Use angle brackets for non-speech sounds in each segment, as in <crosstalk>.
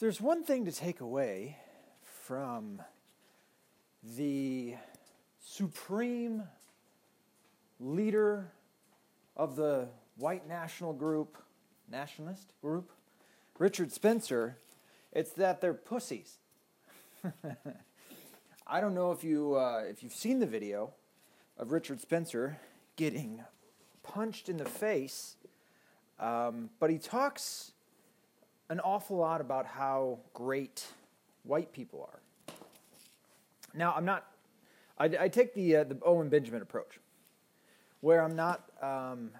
there's one thing to take away from the supreme leader of the white national group, nationalist group, Richard Spencer, it's that they're pussies. <laughs> I don't know if you uh, if you've seen the video of Richard Spencer getting punched in the face, um, but he talks an awful lot about how great white people are. Now, I'm not. I, I take the uh, the Owen Benjamin approach, where I'm not. Um,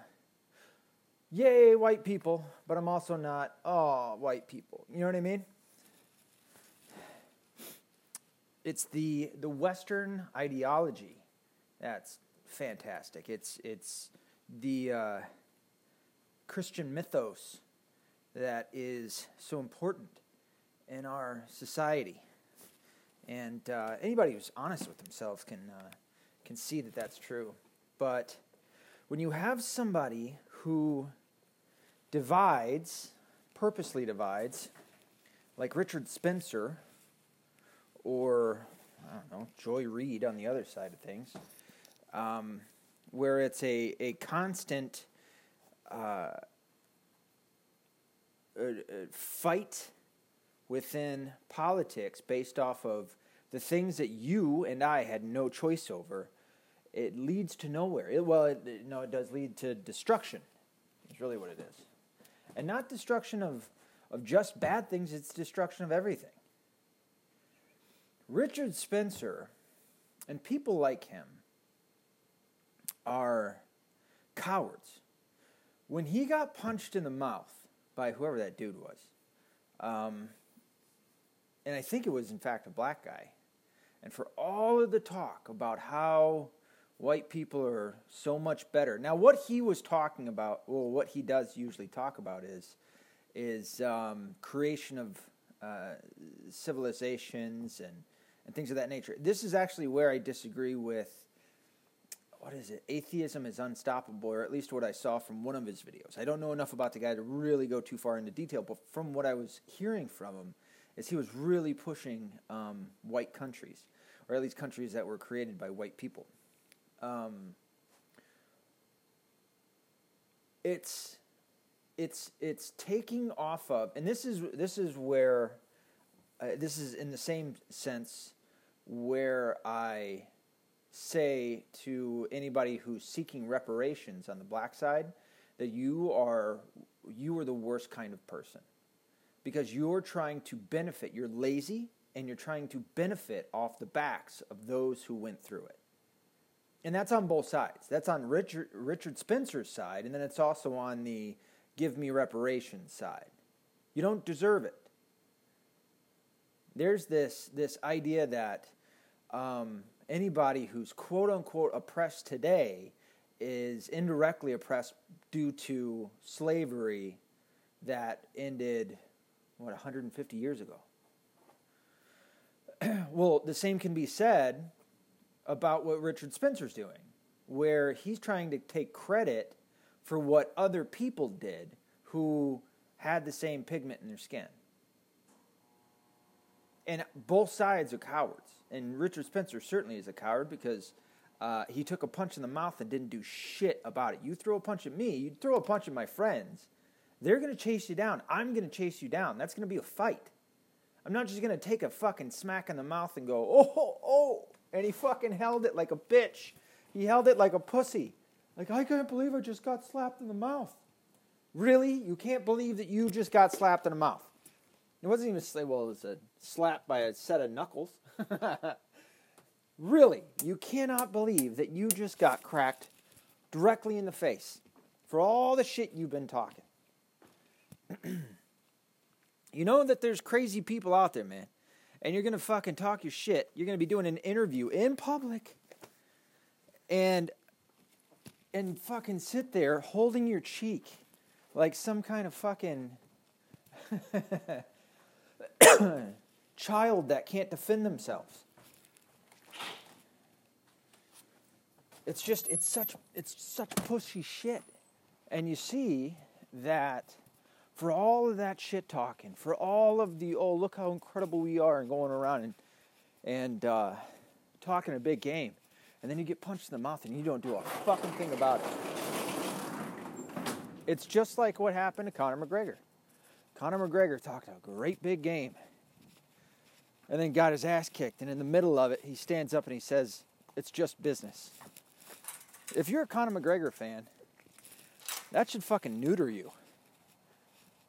yay, white people, but I'm also not. Oh, white people. You know what I mean? It's the the Western ideology that's fantastic. It's it's the uh, Christian mythos that is so important in our society. And uh, anybody who's honest with themselves can, uh, can see that that's true. But when you have somebody who divides, purposely divides, like Richard Spencer or, I don't know, Joy Reid on the other side of things, um, where it's a, a constant uh, Uh, uh, fight within politics based off of the things that you and I had no choice over, it leads to nowhere. It, well, it, it, no, it does lead to destruction. It's really what it is, and not destruction of of just bad things. It's destruction of everything. Richard Spencer and people like him are cowards. When he got punched in the mouth by whoever that dude was. Um, and I think it was, in fact, a black guy. And for all of the talk about how white people are so much better. Now, what he was talking about, well, what he does usually talk about is, is um, creation of uh, civilizations and, and things of that nature. This is actually where I disagree with what is it? Atheism is unstoppable, or at least what I saw from one of his videos. I don't know enough about the guy to really go too far into detail, but from what I was hearing from him, is he was really pushing um, white countries, or at least countries that were created by white people. Um, it's it's it's taking off of, and this is this is where uh, this is in the same sense where I say to anybody who's seeking reparations on the black side that you are you are the worst kind of person. Because you're trying to benefit you're lazy and you're trying to benefit off the backs of those who went through it. And that's on both sides. That's on richard richard spencer's side and then it's also on the give me reparations side. You don't deserve it. There's this this idea that um, anybody who's quote unquote oppressed today is indirectly oppressed due to slavery that ended, what, 150 years ago. <clears throat> well, the same can be said about what Richard Spencer's doing, where he's trying to take credit for what other people did who had the same pigment in their skin. And both sides are cowards and Richard Spencer certainly is a coward because uh, he took a punch in the mouth and didn't do shit about it. You throw a punch at me, you throw a punch at my friends, they're going to chase you down. I'm going to chase you down. That's going to be a fight. I'm not just going to take a fucking smack in the mouth and go, oh, oh, and he fucking held it like a bitch. He held it like a pussy. Like, I can't believe I just got slapped in the mouth. Really? You can't believe that you just got slapped in the mouth? It wasn't even, well, it was a slap by a set of knuckles. Really, you cannot believe that you just got cracked directly in the face for all the shit you've been talking. you know that there's crazy people out there, man. And you're going to fucking talk your shit. You're going to be doing an interview in public. And and fucking sit there holding your cheek like some kind of fucking child that can't defend themselves. It's just it's such it's such pushy shit. And you see that for all of that shit talking, for all of the oh look how incredible we are and going around and and uh, talking a big game, and then you get punched in the mouth and you don't do a fucking thing about it. It's just like what happened to Conor McGregor. Conor McGregor talked a great big game and then got his ass kicked. And in the middle of it, he stands up and he says, It's just business. If you're a Conor McGregor fan, that should fucking neuter you.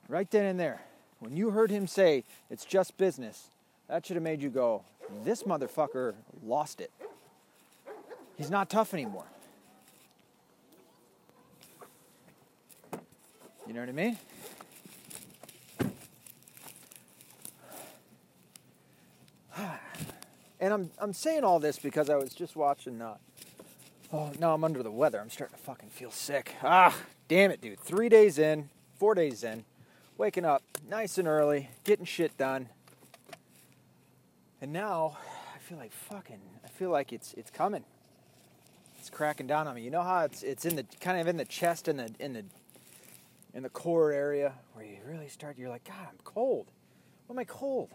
Right then and there. When you heard him say, It's just business, that should have made you go, This motherfucker lost it. He's not tough anymore. You know what I mean? And I'm I'm saying all this because I was just watching. Uh, oh, now I'm under the weather. I'm starting to fucking feel sick. Ah, damn it, dude. Three days in, four days in, waking up nice and early, getting shit done, and now I feel like fucking. I feel like it's it's coming. It's cracking down on me. You know how it's it's in the kind of in the chest and the in the in the core area where you really start. You're like, God, I'm cold. Why am I cold?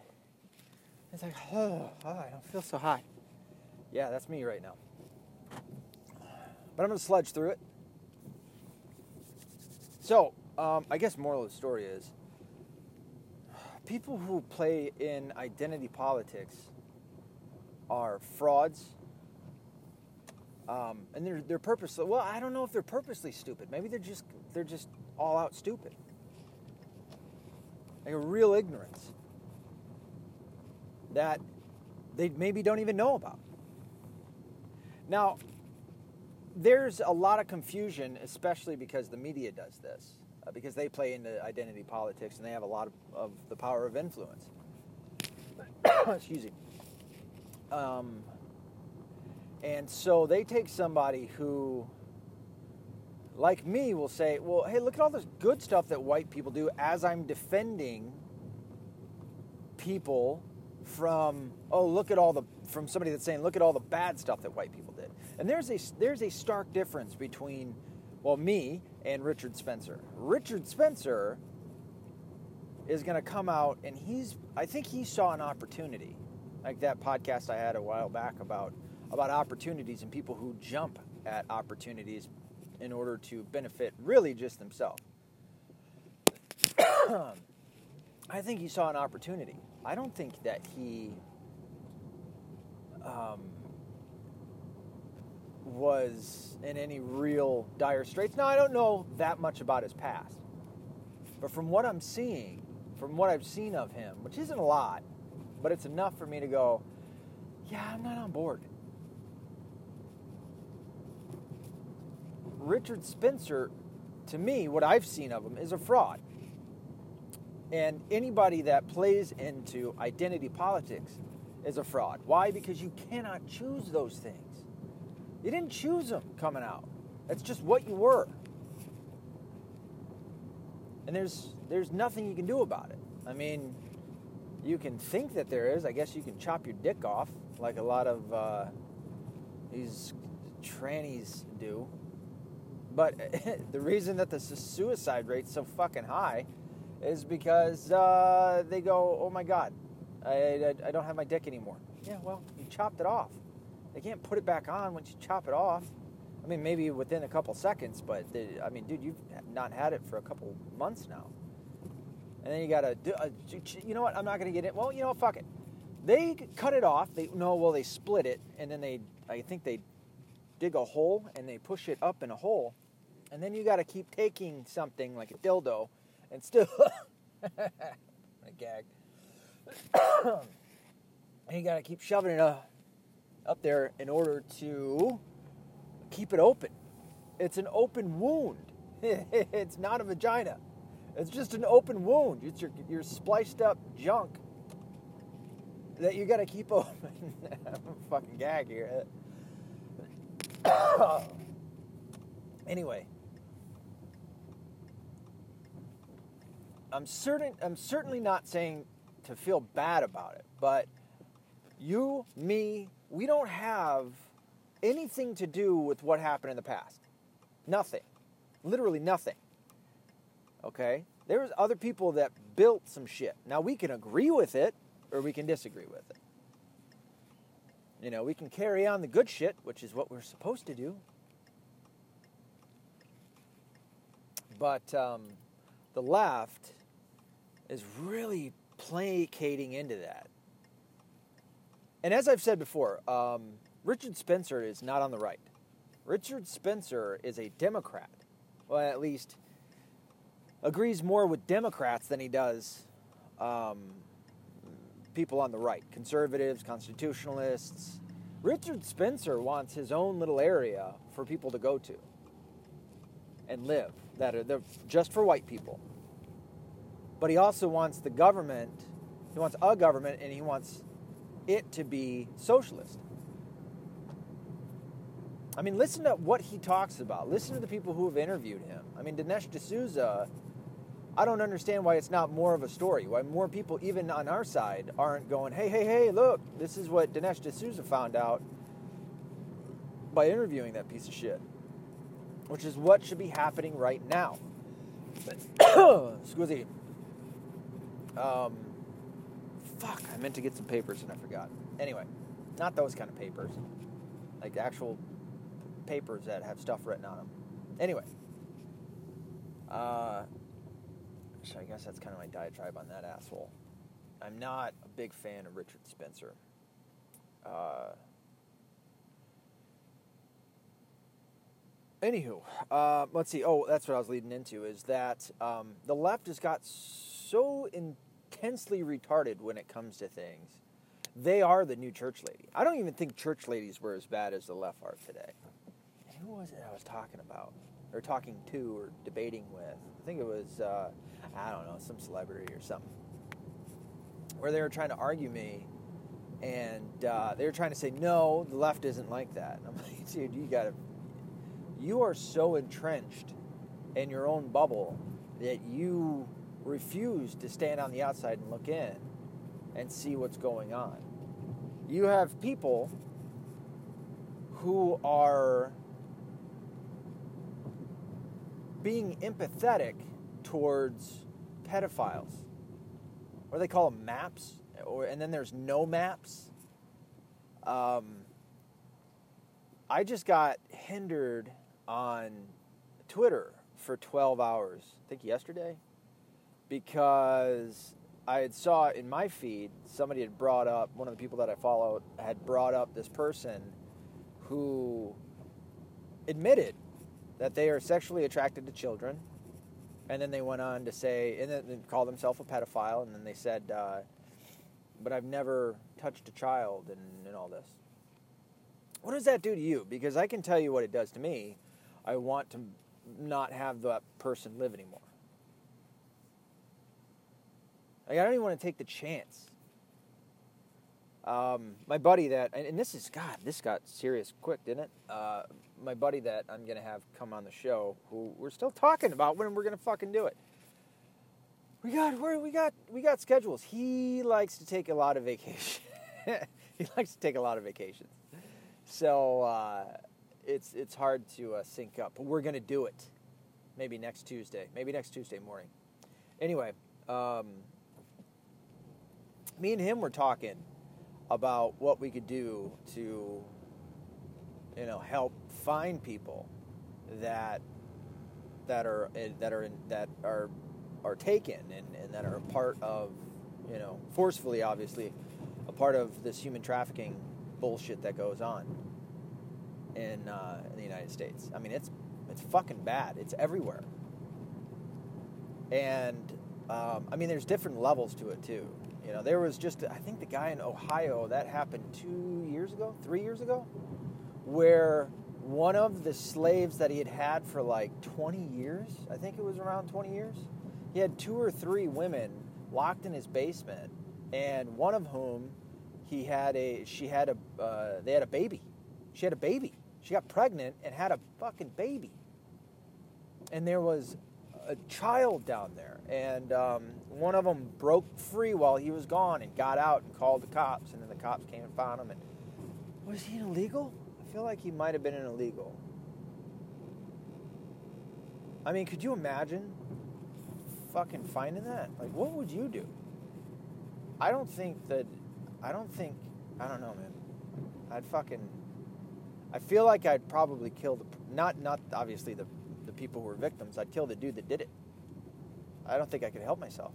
It's like, oh, oh, I don't feel so hot. Yeah, that's me right now. But I'm going to sludge through it. So, um, I guess moral of the story is people who play in identity politics are frauds. Um, and they're they're purposely well, I don't know if they're purposely stupid. Maybe they're just they're just all out stupid. Like a real ignorance that they maybe don't even know about. Now, there's a lot of confusion, especially because the media does this, uh, because they play into identity politics and they have a lot of, of the power of influence. <coughs> Excuse me. Um, and so they take somebody who, like me, will say, well, hey, look at all this good stuff that white people do as I'm defending people from oh look at all the from somebody that's saying look at all the bad stuff that white people did. And there's a there's a stark difference between well me and richard spencer. Richard spencer is going to come out and he's i think he saw an opportunity like that podcast i had a while back about about opportunities and people who jump at opportunities in order to benefit really just themselves <coughs> um, i think he saw an opportunity I don't think that he um, was in any real dire straits. Now, I don't know that much about his past, but from what I'm seeing, from what I've seen of him, which isn't a lot, but it's enough for me to go, yeah, I'm not on board. Richard Spencer, to me, what I've seen of him is a fraud. And anybody that plays into identity politics is a fraud. Why? Because you cannot choose those things. You didn't choose them coming out. That's just what you were. And there's there's nothing you can do about it. I mean, you can think that there is. I guess you can chop your dick off, like a lot of uh, these trannies do. But <laughs> the reason that the suicide rate's so fucking high is because uh, they go, oh my God, I, I, I, don't have my dick anymore. Yeah, well, you chopped it off. They can't put it back on once you chop it off. I mean, maybe within a couple seconds, but they, I mean, dude, you've not had it for a couple months now. And then you gotta do, uh, you know what? I'm not gonna get it. Well, you know what? Fuck it. They cut it off. They no, well, they split it, and then they, I think they dig a hole and they push it up in a hole, and then you got to keep taking something like a dildo and still <laughs> I gagged. and you got to keep shoving it up, up there in order to keep it open. It's an open wound. <laughs> it's not a vagina. It's just an open wound. It's your, your spliced up junk that you got to keep <laughs> open. Fucking gag here. <coughs> anyway, I'm certain I'm certainly not saying to feel bad about it, but you, me, we don't have anything to do with what happened in the past. Nothing. Literally nothing. Okay? There was other people that built some shit. Now we can agree with it or we can disagree with it. You know, we can carry on the good shit, which is what we're supposed to do. But um, the left is really placating into that. And as I've said before, um, Richard Spencer is not on the right. Richard Spencer is a Democrat. Well, at least agrees more with Democrats than he does um, people on the right, conservatives, constitutionalists. Richard Spencer wants his own little area for people to go to and live that are just for white people. But he also wants the government, he wants a government, and he wants it to be socialist. I mean, listen to what he talks about. Listen to the people who have interviewed him. I mean, Dinesh D'Souza, I don't understand why it's not more of a story. Why more people, even on our side, aren't going, hey, hey, hey, look, this is what Dinesh D'Souza found out by interviewing that piece of shit which is what should be happening right now. <coughs> Excuse me. Um, fuck, I meant to get some papers and I forgot. Anyway, not those kind of papers, like actual papers that have stuff written on them. Anyway, uh, so I guess that's kind of my diatribe on that asshole. I'm not a big fan of Richard Spencer. Uh, Anywho, uh, let's see. Oh, that's what I was leading into is that um, the left has got so intensely retarded when it comes to things. They are the new church lady. I don't even think church ladies were as bad as the left are today. Who was it I was talking about? Or talking to or debating with? I think it was, uh, I don't know, some celebrity or something. Where they were trying to argue me and uh, they were trying to say, no, the left isn't like that. And I'm <laughs> like, dude, you got to you are so entrenched in your own bubble that you refuse to stand on the outside and look in and see what's going on. You have people who are being empathetic towards pedophiles, or they call them maps, or and then there's no maps. Um, I just got hindered on Twitter for 12 hours, I think yesterday, because I had saw in my feed somebody had brought up one of the people that I follow had brought up this person who admitted that they are sexually attracted to children, and then they went on to say and then call themselves a pedophile, and then they said, uh, "But I've never touched a child," and, and all this. What does that do to you? Because I can tell you what it does to me I want to not have that person live anymore. Like, I don't even want to take the chance. Um, my buddy that, and, this is, God, this got serious quick, didn't it? Uh, my buddy that I'm going to have come on the show, who we're still talking about when we're going to fucking do it. We got, we got, we got schedules. He likes to take a lot of vacation. <laughs> he likes to take a lot of vacations. So, uh, it's it's hard to uh, sync up. But we're gonna do it. Maybe next Tuesday. Maybe next Tuesday morning. Anyway, um, me and him were talking about what we could do to, you know, help find people that that are eh, that are in, that are are taken and, and that are a part of, you know, forcefully, obviously, a part of this human trafficking bullshit that goes on in, uh, in the United States. I mean, it's it's fucking bad. It's everywhere. And um, I mean, there's different levels to it too. You know, there was just I think the guy in Ohio that happened two years ago, three years ago, where one of the slaves that he had had for like 20 years, I think it was around 20 years, he had two or three women locked in his basement, and one of whom he had a she had a uh, they had a baby. She had a baby. She got pregnant and had a fucking baby. And there was a child down there. And um, one of them broke free while he was gone and got out and called the cops. And then the cops came and found him. And was he an illegal? I feel like he might have been an illegal. I mean, could you imagine fucking finding that? Like, what would you do? I don't think that. I don't think. I don't know, man. I'd fucking. I feel like I'd probably kill the not not obviously the the people who were victims. I'd kill the dude that did it. I don't think I could help myself.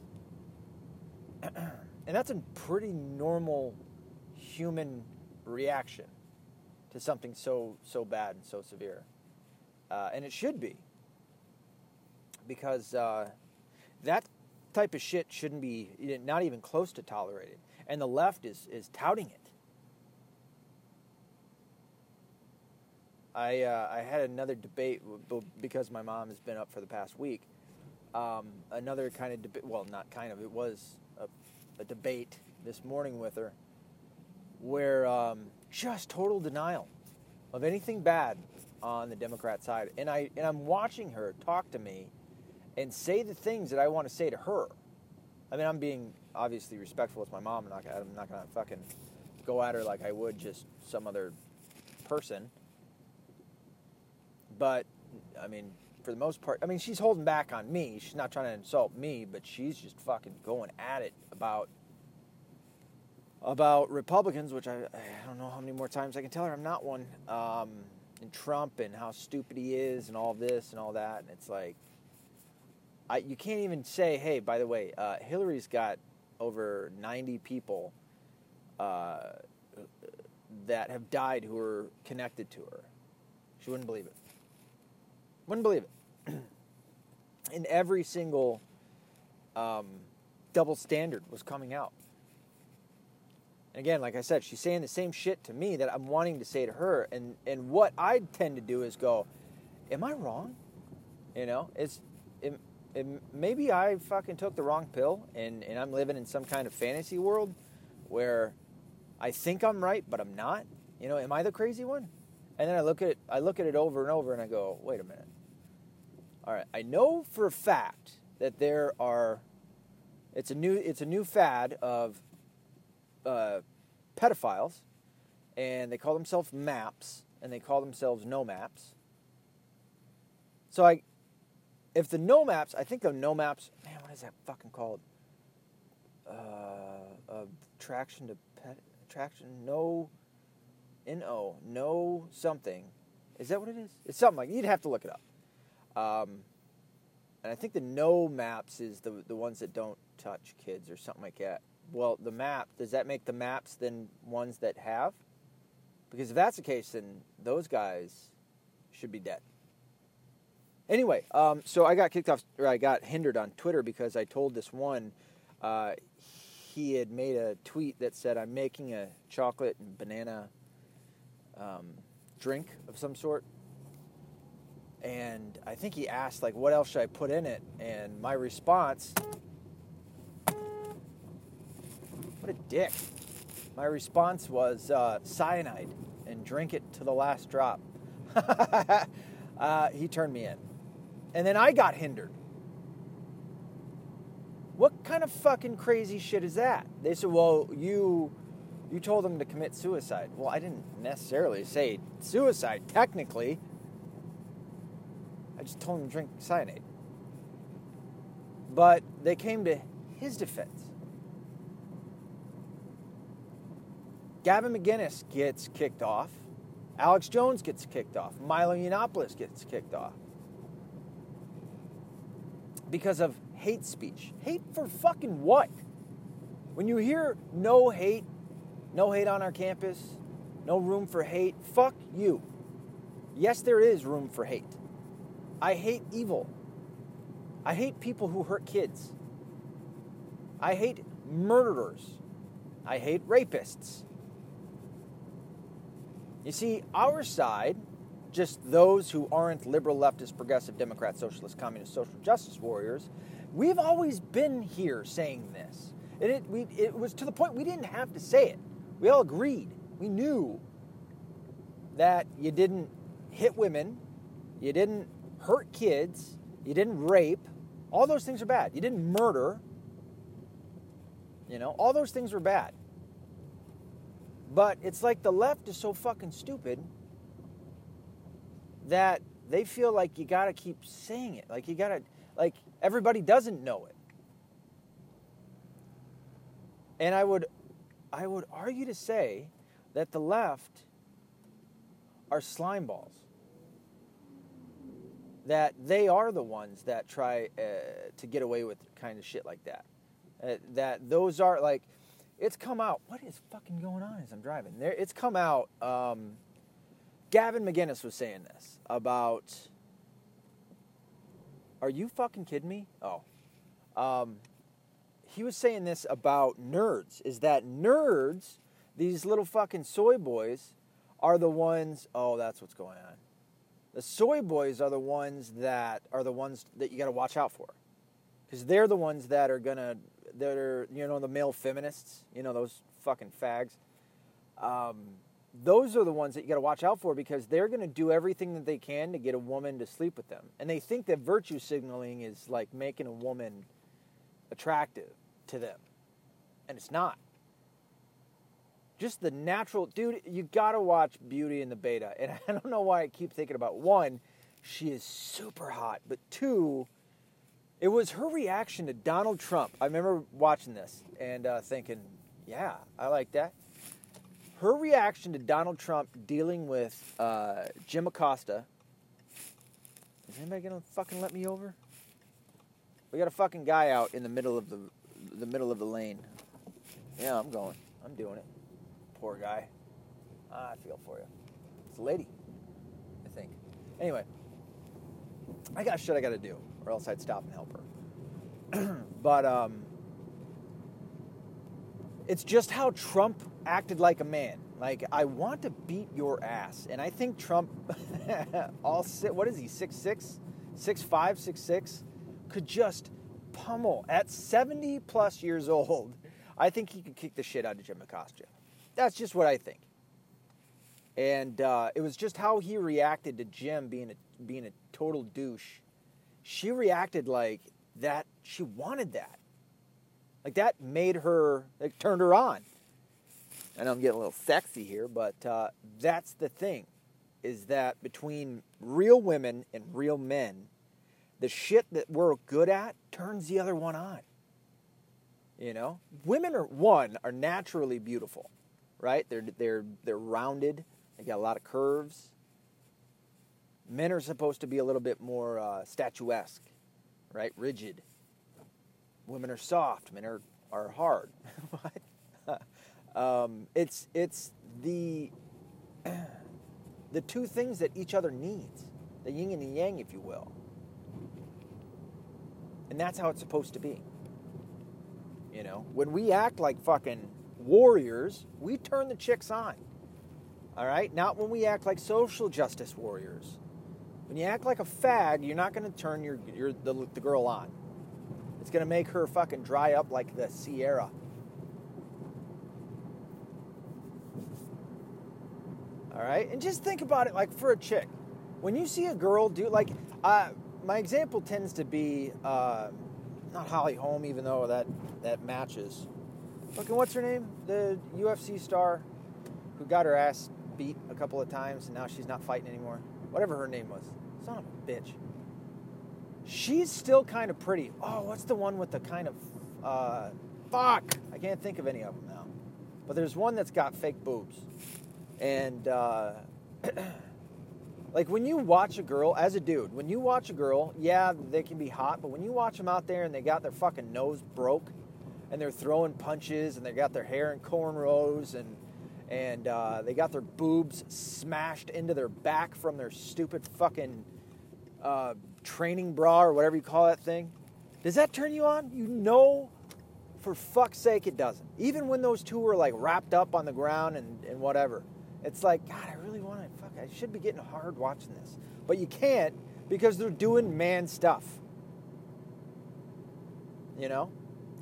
<clears throat> and that's a pretty normal human reaction to something so so bad and so severe, uh, and it should be because uh, that type of shit shouldn't be not even close to tolerated, and the left is is touting it. I uh, I had another debate because my mom has been up for the past week. Um, another kind of debate. Well, not kind of. It was a debate this morning with her, where um, just total denial of anything bad on the Democrat side, and I and I'm watching her talk to me and say the things that I want to say to her. I mean, I'm being obviously respectful with my mom. I'm not, I'm not gonna fucking go at her like I would just some other person. But I mean, for the most part, I mean, she's holding back on me. She's not trying to insult me, but she's just fucking going at it about about Republicans, which I, I don't know how many more times I can tell her I'm not one. Um, and Trump and how stupid he is and all this and all that. And it's like, I, you can't even say, hey, by the way, uh, Hillary's got over 90 people uh, that have died who are connected to her. She wouldn't believe it. Wouldn't believe it. <clears throat> and every single um, double standard was coming out. And again, like I said, she's saying the same shit to me that I'm wanting to say to her. And, and what I tend to do is go, Am I wrong? You know, it's it, it, maybe I fucking took the wrong pill and, and I'm living in some kind of fantasy world where I think I'm right, but I'm not. You know, am I the crazy one? And then I look at I look at it over and over and I go, wait a minute. All right, I know for a fact that there are it's a new it's a new fad of uh, pedophiles, and they call themselves maps, and they call themselves no maps. So I, if the no maps, I think the no maps, man, what is that fucking called? Uh, attraction to pet attraction no, N O no something. Is that what it is? It's something like you'd have to look it up. Um, and I think the no maps is the the ones that don't touch kids or something like that. Well, the map does that make the maps then ones that have? Because if that's the case, then those guys should be dead. Anyway, um, so I got kicked off, or I got hindered on Twitter because I told this one. Uh, he had made a tweet that said, "I'm making a chocolate and banana um, drink of some sort." And I think he asked, like, what else should I put in it? And my response What a dick. My response was uh, cyanide and drink it to the last drop. <laughs> uh, he turned me in. And then I got hindered. What kind of fucking crazy shit is that? They said, well, you you told them to commit suicide. Well, I didn't necessarily say suicide, technically. I just told him to drink cyanide. But they came to his defense. Gavin McInnes gets kicked off. Alex Jones gets kicked off. Milo Yiannopoulos gets kicked off. Because of hate speech. Hate for fucking what? When you hear no hate, no hate on our campus, no room for hate, fuck you. Yes, there is room for hate. I hate evil. I hate people who hurt kids. I hate murderers. I hate rapists. You see, our side, just those who aren't liberal, leftist, progressive, Democrat, socialist, communist, social justice warriors, we've always been here saying this. And it, we, it was to the point we didn't have to say it. We all agreed. We knew that you didn't hit women, you didn't hurt kids, you didn't rape, all those things are bad. You didn't murder, you know, all those things were bad. But it's like the left is so fucking stupid that they feel like you gotta keep saying it. Like you gotta, like everybody doesn't know it. And I would, I would argue to say that the left are slime balls. That they are the ones that try uh, to get away with kind of shit like that. Uh, that those are like, it's come out. What is fucking going on as I'm driving? There, it's come out. Um, Gavin McInnes was saying this about. Are you fucking kidding me? Oh, um, he was saying this about nerds. Is that nerds? These little fucking soy boys are the ones. Oh, that's what's going on. The soy boys are the ones that are the ones that you got to watch out for, because they're the ones that are gonna that are you know the male feminists. You know those fucking fags. Um, those are the ones that you got to watch out for because they're going to do everything that they can to get a woman to sleep with them, and they think that virtue signaling is like making a woman attractive to them, and it's not just the natural dude you gotta watch beauty and the beta and <laughs> i don't know why i keep thinking about one she is super hot but two it was her reaction to donald trump. I remember watching this and uh, thinking yeah i like that. Her reaction to donald trump dealing with uh, jim acosta. Is anybody gonna fucking let me over? We got a fucking guy out in the middle of the the middle of the lane. Yeah i'm going. I'm doing it poor guy. Ah, I feel for you. It's a lady, I think. Anyway, I got shit I got to do, or else I'd stop and help her. <clears throat> but um, it's just how Trump acted like a man. Like I want to beat your ass, and I think Trump, <laughs> all sit. What is he? Six six, six five, six six, could just pummel at seventy plus years old. I think he could kick the shit out of Jim Acosta. That's just what I think. And uh, it was just how he reacted to Jim being a being a total douche. She reacted like that. She wanted that. Like that made her like turned her on. I know I'm getting a little sexy here, but uh, that's the thing, is that between real women and real men, the shit that we're good at turns the other one on. You know, women are one are naturally beautiful right? They're they're they're rounded. They got a lot of curves. Men are supposed to be a little bit more uh, statuesque, right? Rigid. Women are soft. Men are are hard. <laughs> <laughs> um, it's it's the <clears throat> the two things that each other needs, the yin and the yang, if you will. And that's how it's supposed to be. You know, when we act like fucking warriors, we turn the chicks on. All right? Not when we act like social justice warriors. When you act like a fag, you're not going to turn your, your the, the girl on. It's going to make her fucking dry up like the Sahara. All right? And just think about it like for a chick. When you see a girl do, like, uh, my example tends to be uh, not Holly Holm, even though that, that matches. Fucking what's her name? The UFC star who got her ass beat a couple of times and now she's not fighting anymore. Whatever her name was. Son of a bitch. She's still kind of pretty. Oh, what's the one with the kind of uh, fuck? I can't think of any of them now. But there's one that's got fake boobs. And uh, <clears throat> like when you watch a girl as a dude, when you watch a girl, yeah, they can be hot, but when you watch them out there and they got their fucking nose broke and they're throwing punches and they got their hair in cornrows and and uh, they got their boobs smashed into their back from their stupid fucking uh, training bra or whatever you call that thing. Does that turn you on? You know, for fuck's sake, it doesn't. Even when those two were like wrapped up on the ground and, and whatever, it's like, God, I really want to. Fuck, I should be getting hard watching this, but you can't because they're doing man stuff. You know.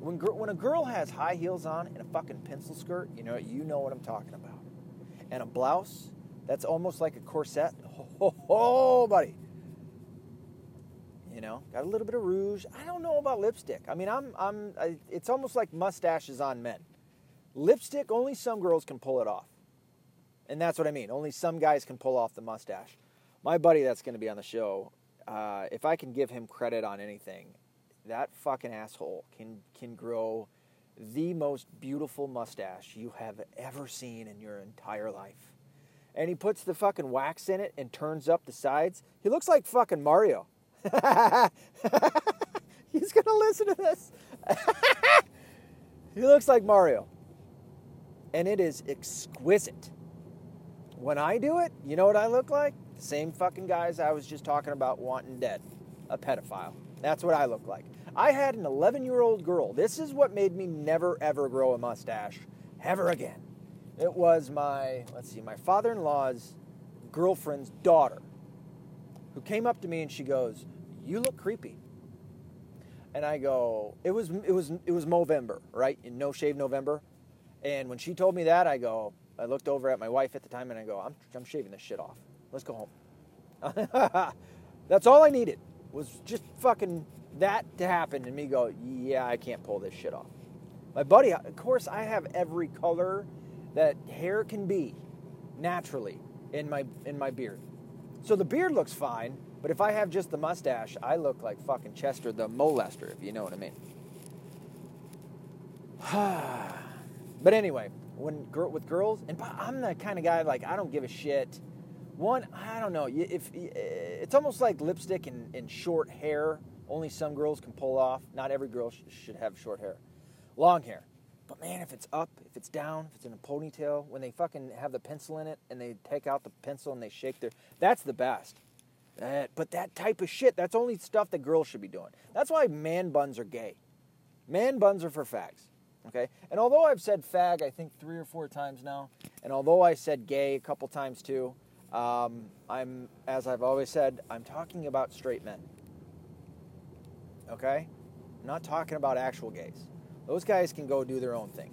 When, when a girl has high heels on and a fucking pencil skirt, you know you know what I'm talking about. And a blouse that's almost like a corset. Oh, <laughs> oh, buddy. You know, got a little bit of rouge. I don't know about lipstick. I mean, I'm I'm I, it's almost like mustaches on men. Lipstick only some girls can pull it off. And that's what I mean. Only some guys can pull off the mustache. My buddy that's going to be on the show, uh, if I can give him credit on anything, that fucking asshole can can grow the most beautiful mustache you have ever seen in your entire life. And he puts the fucking wax in it and turns up the sides. He looks like fucking Mario. <laughs> He's gonna listen to this. <laughs> he looks like Mario. And it is exquisite. When I do it, you know what I look like? The same fucking guys I was just talking about wanting dead. A pedophile. That's what I look like. I had an 11 year old girl. This is what made me never ever grow a mustache ever again. It was my, let's see, my father in law's girlfriend's daughter who came up to me and she goes, You look creepy. And I go, It was it was it was November, right? In no shave November. And when she told me that, I go, I looked over at my wife at the time and I go, I'm, I'm shaving this shit off. Let's go home. <laughs> That's all I needed was just fucking that to happen and me go, yeah, I can't pull this shit off. My buddy, of course, I have every color that hair can be naturally in my in my beard. So the beard looks fine, but if I have just the mustache, I look like fucking Chester the molester, if you know what I mean. <sighs> but anyway, when with girls, and I'm the kind of guy like I don't give a shit. One, I don't know. If eh, it's almost like lipstick and, and short hair, only some girls can pull off. Not every girl sh- should have short hair, long hair. But man, if it's up, if it's down, if it's in a ponytail, when they fucking have the pencil in it and they take out the pencil and they shake their, that's the best. That, but that type of shit, that's only stuff that girls should be doing. That's why man buns are gay. Man buns are for fags. Okay? And although I've said fag, I think three or four times now, and although I said gay a couple times too, um, I'm, as I've always said, I'm talking about straight men. Okay? I'm not talking about actual gays. Those guys can go do their own thing.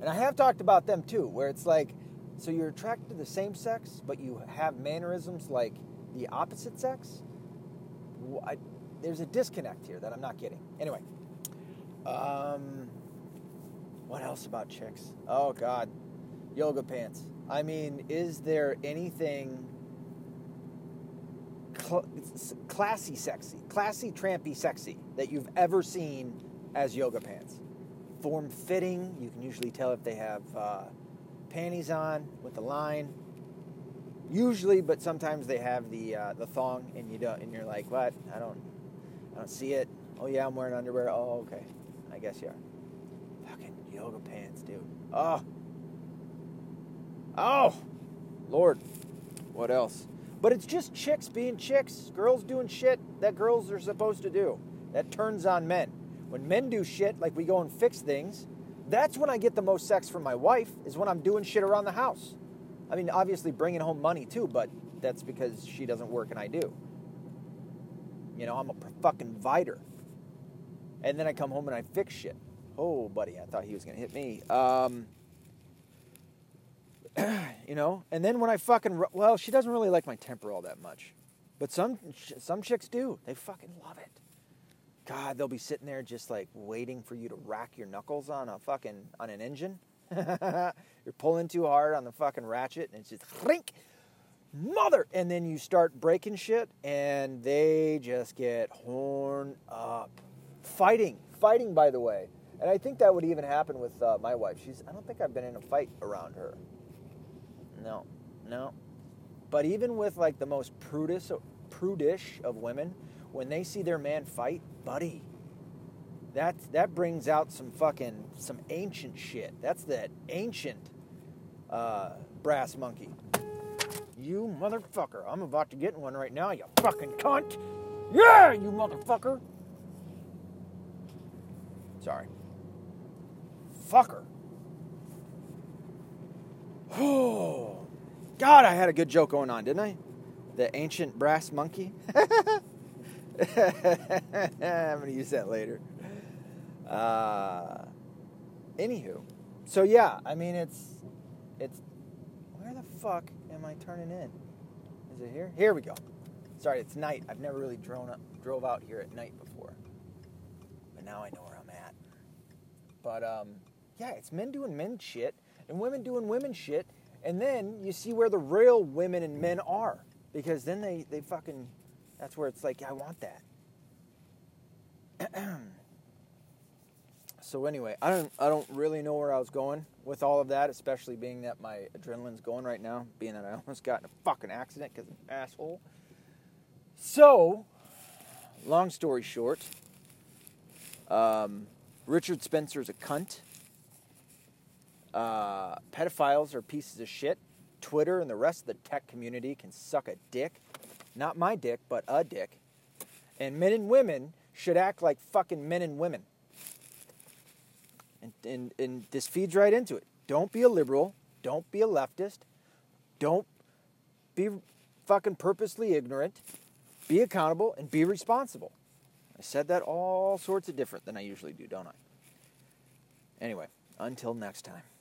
And I have talked about them too, where it's like, so you're attracted to the same sex, but you have mannerisms like the opposite sex? I, there's a disconnect here that I'm not getting. Anyway, um, what else about chicks? Oh God, yoga pants. I mean, is there anything cl- classy, sexy, classy, trampy, sexy that you've ever seen as yoga pants? Form fitting. You can usually tell if they have uh, panties on with the line. Usually, but sometimes they have the uh, the thong, and you don't, and you're like, what? I don't, I don't see it. Oh yeah, I'm wearing underwear. Oh okay, I guess you are Fucking yoga pants, dude. Oh. Oh. Lord. What else? But it's just chicks being chicks, girls doing shit that girls are supposed to do. That turns on men. When men do shit, like we go and fix things, that's when I get the most sex from my wife, is when I'm doing shit around the house. I mean, obviously bringing home money too, but that's because she doesn't work and I do. You know, I'm a fucking viter. And then I come home and I fix shit. Oh, buddy, I thought he was going to hit me. Um, <clears throat> you know, and then when I fucking well, she doesn't really like my temper all that much, but some some chicks do. They fucking love it. God, they'll be sitting there just like waiting for you to rack your knuckles on a fucking on an engine. <laughs> You're pulling too hard on the fucking ratchet, and it's just rink, mother, and then you start breaking shit, and they just get horn up, fighting, fighting. By the way, and I think that would even happen with uh, my wife. She's I don't think I've been in a fight around her. No, no. But even with like the most prudish, prudish of women, when they see their man fight, buddy, that that brings out some fucking some ancient shit. That's that ancient uh, brass monkey. You motherfucker! I'm about to get one right now. You fucking cunt! Yeah, you motherfucker! Sorry fucker. Oh, <sighs> God, I had a good joke going on, didn't I? The ancient brass monkey. <laughs> I'm going to use that later. Uh, anywho, so yeah, I mean, it's, it's, where the fuck am I turning in? Is it here? Here we go. Sorry, it's night. I've never really drove up, drove out here at night before, but now I know where I'm at. But um, yeah, it's men doing men shit and women doing women shit. And then you see where the real women and men are. Because then they, they fucking, that's where it's like, I want that. <clears throat> So anyway, I don't I don't really know where I was going with all of that, especially being that my adrenaline's going right now, being that I <laughs> almost got in a fucking accident because of an asshole. So, long story short, um, Richard Spencer's a cunt. Uh, pedophiles are pieces of shit. Twitter and the rest of the tech community can suck a dick. Not my dick, but a dick. And men and women should act like fucking men and women. And, and, and this feeds right into it. Don't be a liberal. Don't be a leftist. Don't be fucking purposely ignorant. Be accountable and be responsible. I said that all sorts of different than I usually do, don't I? Anyway, until next time.